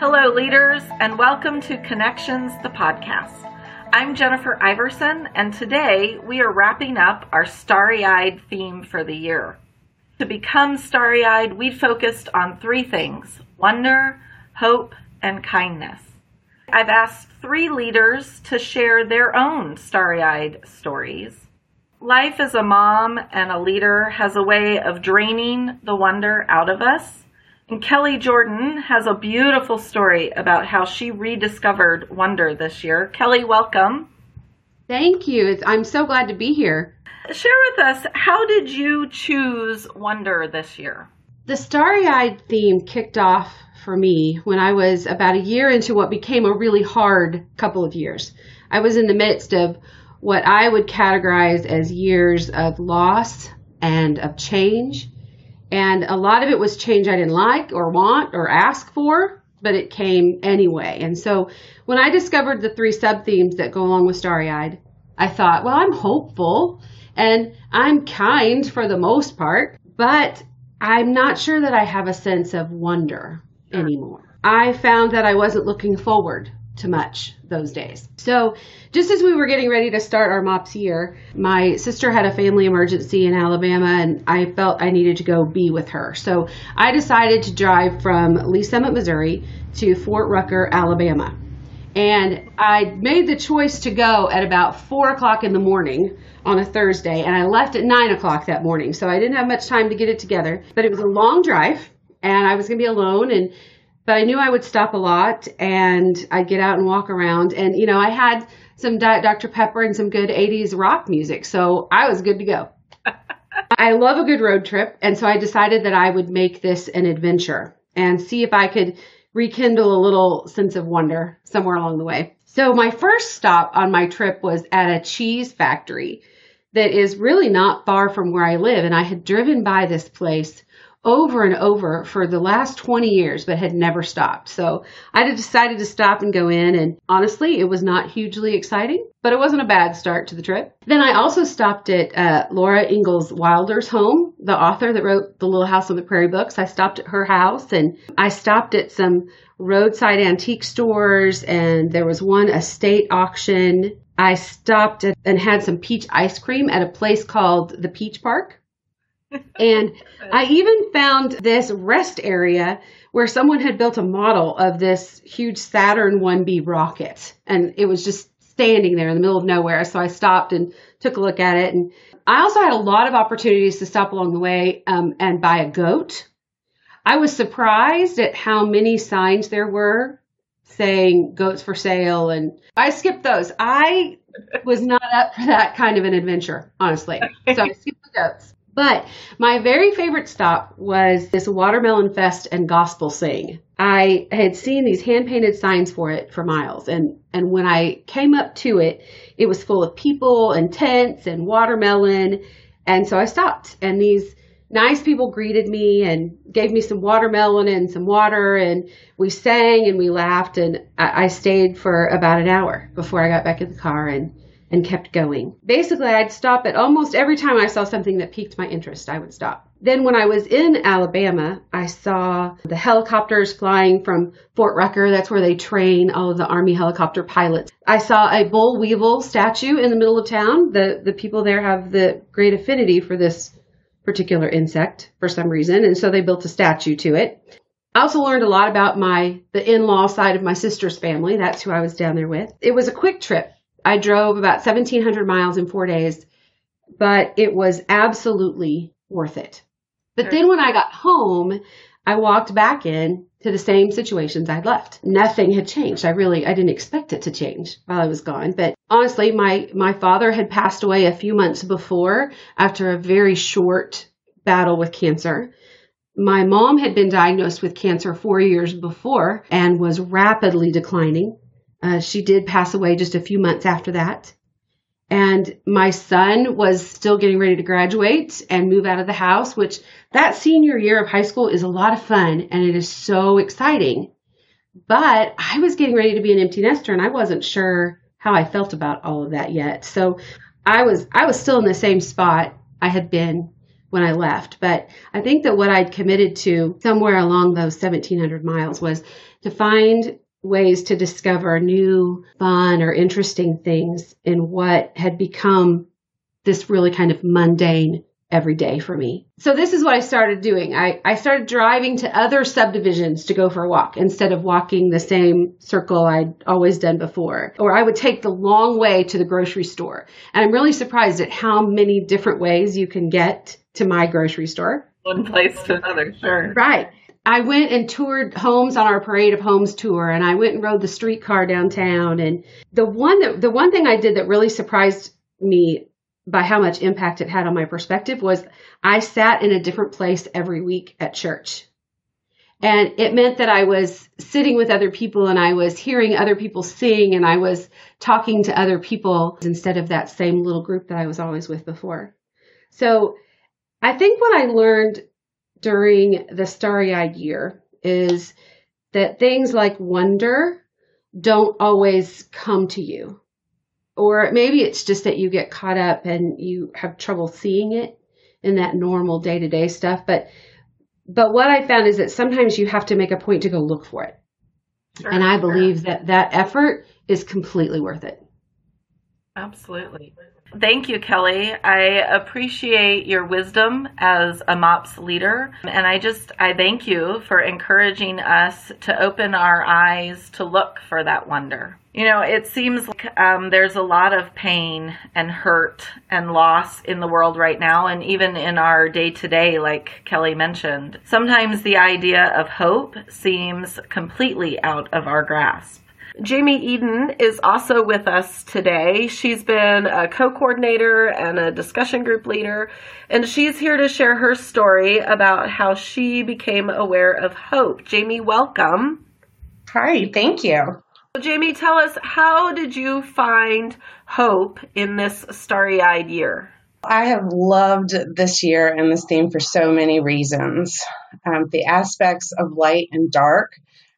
Hello, leaders, and welcome to Connections, the podcast. I'm Jennifer Iverson, and today we are wrapping up our starry eyed theme for the year. To become starry eyed, we focused on three things wonder, hope, and kindness. I've asked three leaders to share their own starry eyed stories. Life as a mom and a leader has a way of draining the wonder out of us. And Kelly Jordan has a beautiful story about how she rediscovered wonder this year. Kelly, welcome. Thank you. It's, I'm so glad to be here. Share with us, how did you choose wonder this year? The starry eyed theme kicked off for me when I was about a year into what became a really hard couple of years. I was in the midst of what I would categorize as years of loss and of change. And a lot of it was change I didn't like or want or ask for, but it came anyway. And so when I discovered the three sub themes that go along with Starry Eyed, I thought, well, I'm hopeful and I'm kind for the most part, but I'm not sure that I have a sense of wonder anymore. I found that I wasn't looking forward to much those days. So, just as we were getting ready to start our MOPS year, my sister had a family emergency in Alabama and I felt I needed to go be with her. So, I decided to drive from Lee's Summit, Missouri to Fort Rucker, Alabama. And I made the choice to go at about four o'clock in the morning on a Thursday, and I left at nine o'clock that morning. So I didn't have much time to get it together, but it was a long drive, and I was going to be alone. And but I knew I would stop a lot and I'd get out and walk around. And, you know, I had some Diet Dr. Pepper and some good 80s rock music. So I was good to go. I love a good road trip. And so I decided that I would make this an adventure and see if I could rekindle a little sense of wonder somewhere along the way. So my first stop on my trip was at a cheese factory that is really not far from where I live. And I had driven by this place over and over for the last 20 years, but had never stopped. So I decided to stop and go in. And honestly, it was not hugely exciting, but it wasn't a bad start to the trip. Then I also stopped at uh, Laura Ingalls Wilder's home, the author that wrote the Little House on the Prairie books. I stopped at her house and I stopped at some roadside antique stores and there was one estate auction. I stopped at, and had some peach ice cream at a place called the Peach Park and I even found this rest area where someone had built a model of this huge Saturn 1B rocket. And it was just standing there in the middle of nowhere. So I stopped and took a look at it. And I also had a lot of opportunities to stop along the way um, and buy a goat. I was surprised at how many signs there were saying goats for sale. And I skipped those. I was not up for that kind of an adventure, honestly. So I skipped the goats. But my very favorite stop was this Watermelon Fest and Gospel Sing. I had seen these hand painted signs for it for miles. And, and when I came up to it, it was full of people and tents and watermelon. And so I stopped and these nice people greeted me and gave me some watermelon and some water and we sang and we laughed and I, I stayed for about an hour before I got back in the car and and kept going. Basically, I'd stop at almost every time I saw something that piqued my interest, I would stop. Then when I was in Alabama, I saw the helicopters flying from Fort Rucker. That's where they train all of the Army helicopter pilots. I saw a boll weevil statue in the middle of town. The, the people there have the great affinity for this particular insect for some reason. And so they built a statue to it. I also learned a lot about my, the in-law side of my sister's family. That's who I was down there with. It was a quick trip I drove about 1,700 miles in four days, but it was absolutely worth it. But then when I got home, I walked back in to the same situations I'd left. Nothing had changed. I really, I didn't expect it to change while I was gone. But honestly, my, my father had passed away a few months before after a very short battle with cancer. My mom had been diagnosed with cancer four years before and was rapidly declining. Uh, she did pass away just a few months after that. And my son was still getting ready to graduate and move out of the house, which that senior year of high school is a lot of fun and it is so exciting. But I was getting ready to be an empty nester and I wasn't sure how I felt about all of that yet. So I was I was still in the same spot I had been when I left. But I think that what I'd committed to somewhere along those 1700 miles was to find ways to discover new fun or interesting things in what had become this really kind of mundane every day for me. So this is what I started doing. I, I started driving to other subdivisions to go for a walk instead of walking the same circle I'd always done before. Or I would take the long way to the grocery store. And I'm really surprised at how many different ways you can get to my grocery store. One place to another, sure. Right. I went and toured homes on our Parade of Homes tour and I went and rode the streetcar downtown and the one that the one thing I did that really surprised me by how much impact it had on my perspective was I sat in a different place every week at church. And it meant that I was sitting with other people and I was hearing other people sing and I was talking to other people instead of that same little group that I was always with before. So I think what I learned during the starry eyed year is that things like wonder don't always come to you. Or maybe it's just that you get caught up and you have trouble seeing it in that normal day to day stuff. But but what I found is that sometimes you have to make a point to go look for it. Sure, and I believe that that effort is completely worth it. Absolutely. Thank you, Kelly. I appreciate your wisdom as a MOPS leader. And I just, I thank you for encouraging us to open our eyes to look for that wonder. You know, it seems like um, there's a lot of pain and hurt and loss in the world right now, and even in our day to day, like Kelly mentioned. Sometimes the idea of hope seems completely out of our grasp. Jamie Eden is also with us today. She's been a co coordinator and a discussion group leader, and she's here to share her story about how she became aware of hope. Jamie, welcome. Hi, thank you. Jamie, tell us how did you find hope in this starry eyed year? I have loved this year and this theme for so many reasons. Um, the aspects of light and dark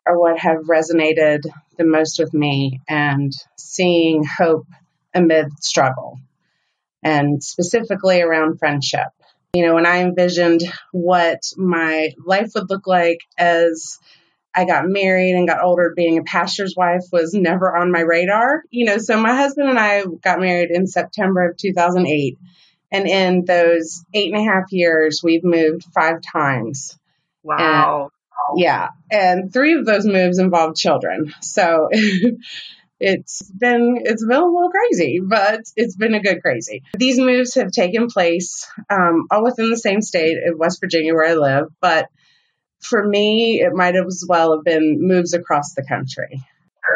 are what have resonated the most with me and seeing hope amid struggle and specifically around friendship. You know, when I envisioned what my life would look like as I got married and got older, being a pastor's wife was never on my radar. You know, so my husband and I got married in September of 2008. And in those eight and a half years, we've moved five times. Wow. Yeah. And three of those moves involved children. So it's been it's been a little crazy, but it's been a good crazy. These moves have taken place um, all within the same state of West Virginia where I live, but for me, it might as well have been moves across the country.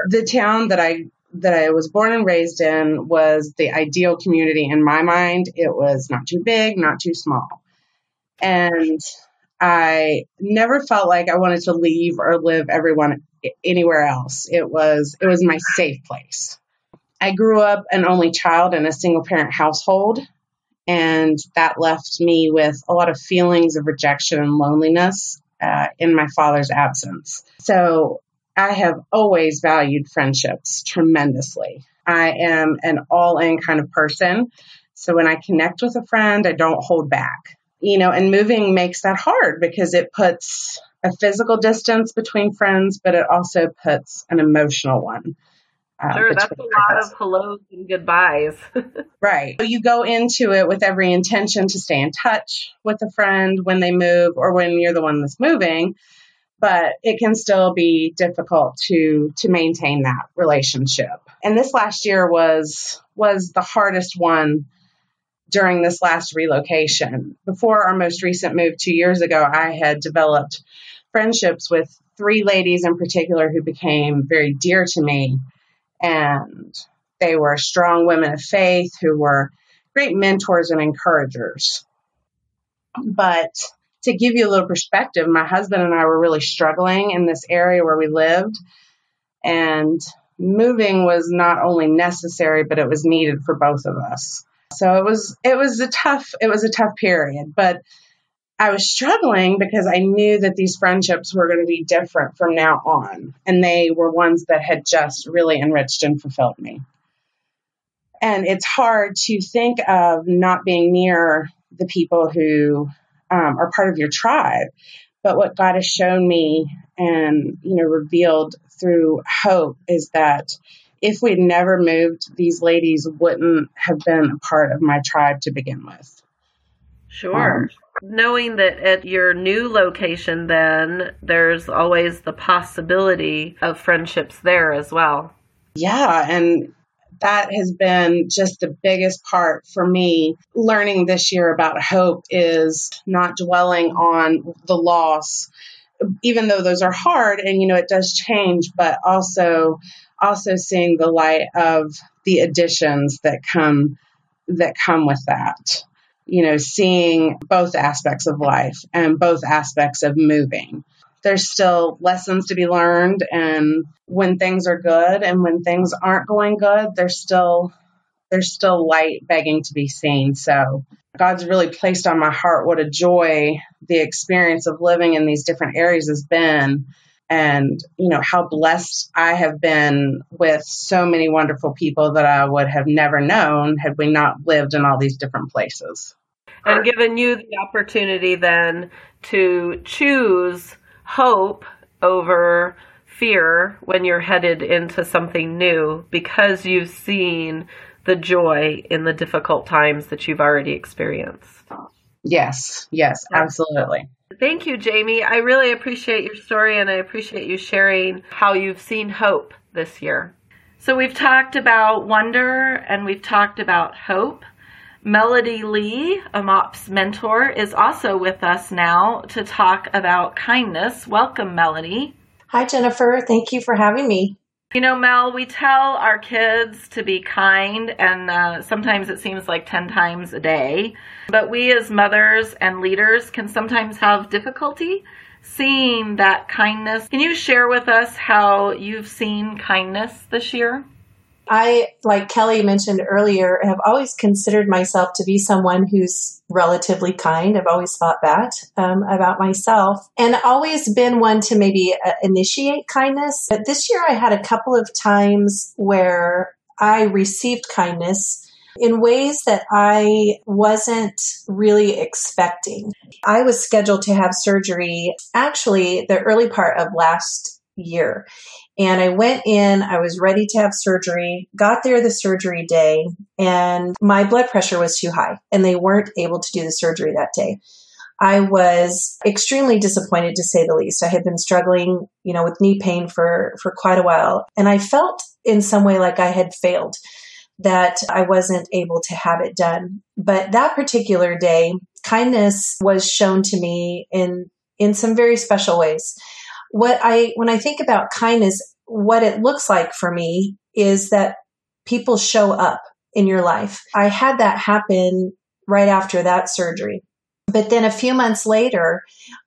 The town that I that I was born and raised in was the ideal community in my mind. It was not too big, not too small. And I never felt like I wanted to leave or live everyone anywhere else. It was it was my safe place. I grew up an only child in a single parent household and that left me with a lot of feelings of rejection and loneliness uh, in my father's absence. So I have always valued friendships tremendously. I am an all in kind of person. So when I connect with a friend, I don't hold back you know, and moving makes that hard because it puts a physical distance between friends, but it also puts an emotional one. Uh, sure, that's a lot of hellos and goodbyes. right. So you go into it with every intention to stay in touch with a friend when they move or when you're the one that's moving, but it can still be difficult to to maintain that relationship. And this last year was was the hardest one during this last relocation. Before our most recent move two years ago, I had developed friendships with three ladies in particular who became very dear to me. And they were strong women of faith who were great mentors and encouragers. But to give you a little perspective, my husband and I were really struggling in this area where we lived. And moving was not only necessary, but it was needed for both of us. So it was it was a tough it was a tough period, but I was struggling because I knew that these friendships were going to be different from now on, and they were ones that had just really enriched and fulfilled me. And it's hard to think of not being near the people who um, are part of your tribe. But what God has shown me and you know revealed through hope is that if we'd never moved, these ladies wouldn't have been a part of my tribe to begin with. Sure. Um, Knowing that at your new location, then there's always the possibility of friendships there as well. Yeah. And that has been just the biggest part for me learning this year about hope is not dwelling on the loss even though those are hard and you know it does change but also also seeing the light of the additions that come that come with that. You know seeing both aspects of life and both aspects of moving. There's still lessons to be learned and when things are good and when things aren't going good there's still there's still light begging to be seen. So god's really placed on my heart what a joy the experience of living in these different areas has been and you know how blessed I have been with so many wonderful people that I would have never known had we not lived in all these different places. And given you the opportunity then to choose hope over fear when you're headed into something new because you've seen the joy in the difficult times that you've already experienced. Yes, yes, absolutely. Thank you, Jamie. I really appreciate your story and I appreciate you sharing how you've seen hope this year. So, we've talked about wonder and we've talked about hope. Melody Lee, a MOPS mentor, is also with us now to talk about kindness. Welcome, Melody. Hi, Jennifer. Thank you for having me. You know, Mel, we tell our kids to be kind, and uh, sometimes it seems like 10 times a day. But we as mothers and leaders can sometimes have difficulty seeing that kindness. Can you share with us how you've seen kindness this year? I, like Kelly mentioned earlier, have always considered myself to be someone who's relatively kind. I've always thought that um, about myself and always been one to maybe uh, initiate kindness. But this year I had a couple of times where I received kindness in ways that I wasn't really expecting. I was scheduled to have surgery actually the early part of last year. And I went in, I was ready to have surgery, got there the surgery day, and my blood pressure was too high, and they weren't able to do the surgery that day. I was extremely disappointed to say the least. I had been struggling, you know, with knee pain for, for quite a while. And I felt in some way like I had failed, that I wasn't able to have it done. But that particular day, kindness was shown to me in, in some very special ways what I, when I think about kindness, what it looks like for me is that people show up in your life. I had that happen right after that surgery. But then a few months later,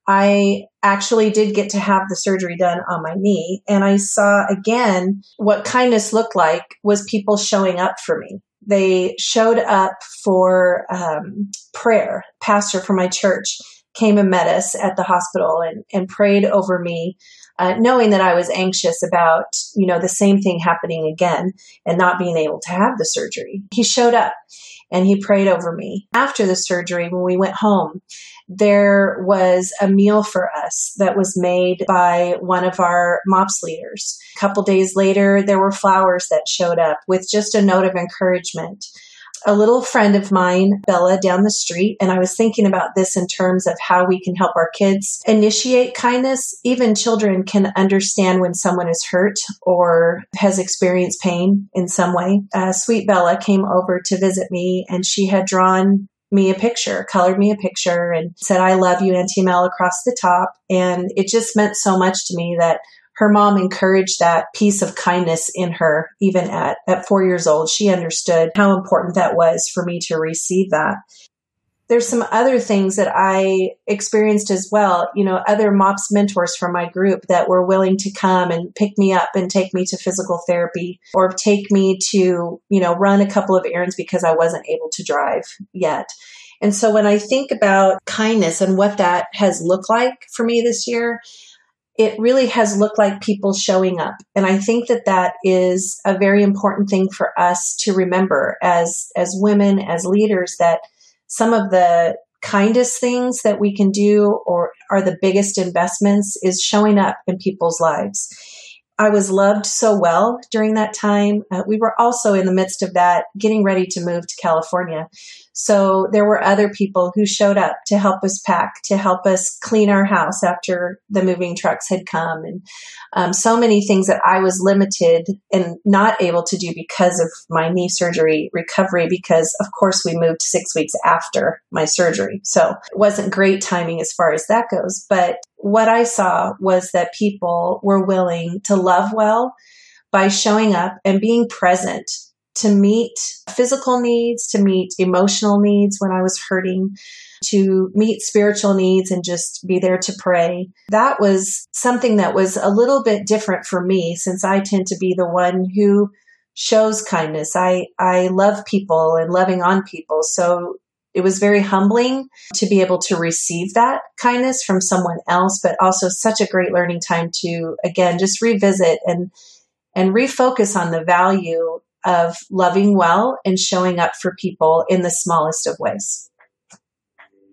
I actually did get to have the surgery done on my knee. And I saw again what kindness looked like was people showing up for me. They showed up for um, prayer. Pastor for my church came and met us at the hospital and, and prayed over me, uh, knowing that I was anxious about, you know, the same thing happening again and not being able to have the surgery. He showed up and he prayed over me. After the surgery, when we went home, there was a meal for us that was made by one of our MOPS leaders. A couple days later, there were flowers that showed up with just a note of encouragement a little friend of mine, Bella, down the street, and I was thinking about this in terms of how we can help our kids initiate kindness. Even children can understand when someone is hurt or has experienced pain in some way. Uh, sweet Bella came over to visit me, and she had drawn me a picture, colored me a picture, and said, I love you, Auntie Mel, across the top. And it just meant so much to me that her mom encouraged that piece of kindness in her, even at, at four years old. She understood how important that was for me to receive that. There's some other things that I experienced as well. You know, other MOPS mentors from my group that were willing to come and pick me up and take me to physical therapy or take me to, you know, run a couple of errands because I wasn't able to drive yet. And so when I think about kindness and what that has looked like for me this year, it really has looked like people showing up. And I think that that is a very important thing for us to remember as, as women, as leaders, that some of the kindest things that we can do or are the biggest investments is showing up in people's lives. I was loved so well during that time. Uh, we were also in the midst of that, getting ready to move to California. So there were other people who showed up to help us pack, to help us clean our house after the moving trucks had come, and um, so many things that I was limited and not able to do because of my knee surgery recovery. Because of course we moved six weeks after my surgery, so it wasn't great timing as far as that goes. But what I saw was that people were willing to love well by showing up and being present to meet physical needs, to meet emotional needs when I was hurting, to meet spiritual needs and just be there to pray. That was something that was a little bit different for me since I tend to be the one who shows kindness. I, I love people and loving on people. So it was very humbling to be able to receive that kindness from someone else, but also such a great learning time to, again, just revisit and, and refocus on the value of loving well and showing up for people in the smallest of ways.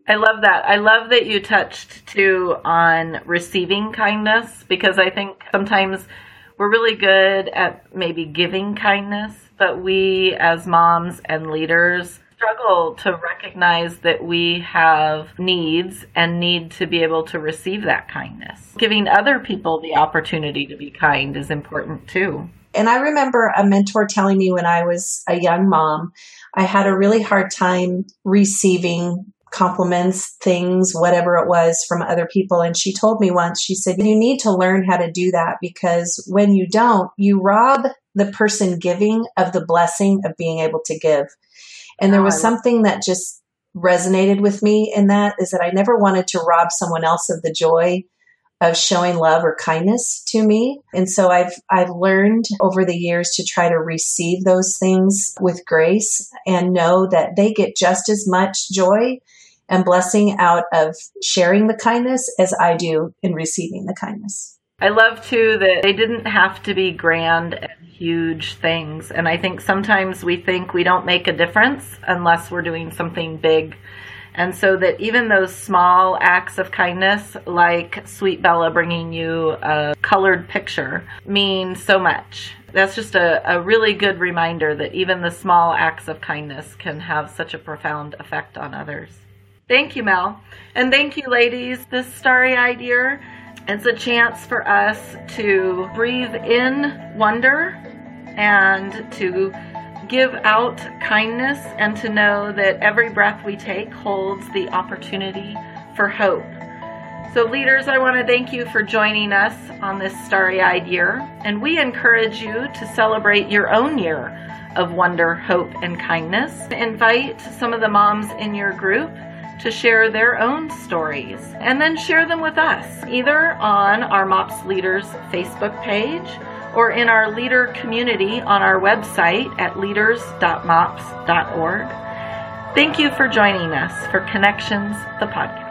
I love that. I love that you touched too on receiving kindness because I think sometimes we're really good at maybe giving kindness, but we as moms and leaders struggle to recognize that we have needs and need to be able to receive that kindness. Giving other people the opportunity to be kind is important too. And I remember a mentor telling me when I was a young mom, I had a really hard time receiving compliments, things, whatever it was from other people. And she told me once, she said, you need to learn how to do that because when you don't, you rob the person giving of the blessing of being able to give. And there was something that just resonated with me in that is that I never wanted to rob someone else of the joy of showing love or kindness to me. And so I've, I've learned over the years to try to receive those things with grace and know that they get just as much joy and blessing out of sharing the kindness as I do in receiving the kindness. I love too that they didn't have to be grand and huge things. And I think sometimes we think we don't make a difference unless we're doing something big and so that even those small acts of kindness, like Sweet Bella bringing you a colored picture, mean so much. That's just a, a really good reminder that even the small acts of kindness can have such a profound effect on others. Thank you, Mel. And thank you, ladies. This starry eyed year, it's a chance for us to breathe in wonder and to give out kindness and to know that every breath we take holds the opportunity for hope. So, leaders, I want to thank you for joining us on this starry eyed year, and we encourage you to celebrate your own year of wonder, hope, and kindness. Invite some of the moms in your group to share their own stories and then share them with us, either on our MOPS Leaders Facebook page or in our leader community on our website at leaders.mops.org. Thank you for joining us for Connections, the podcast.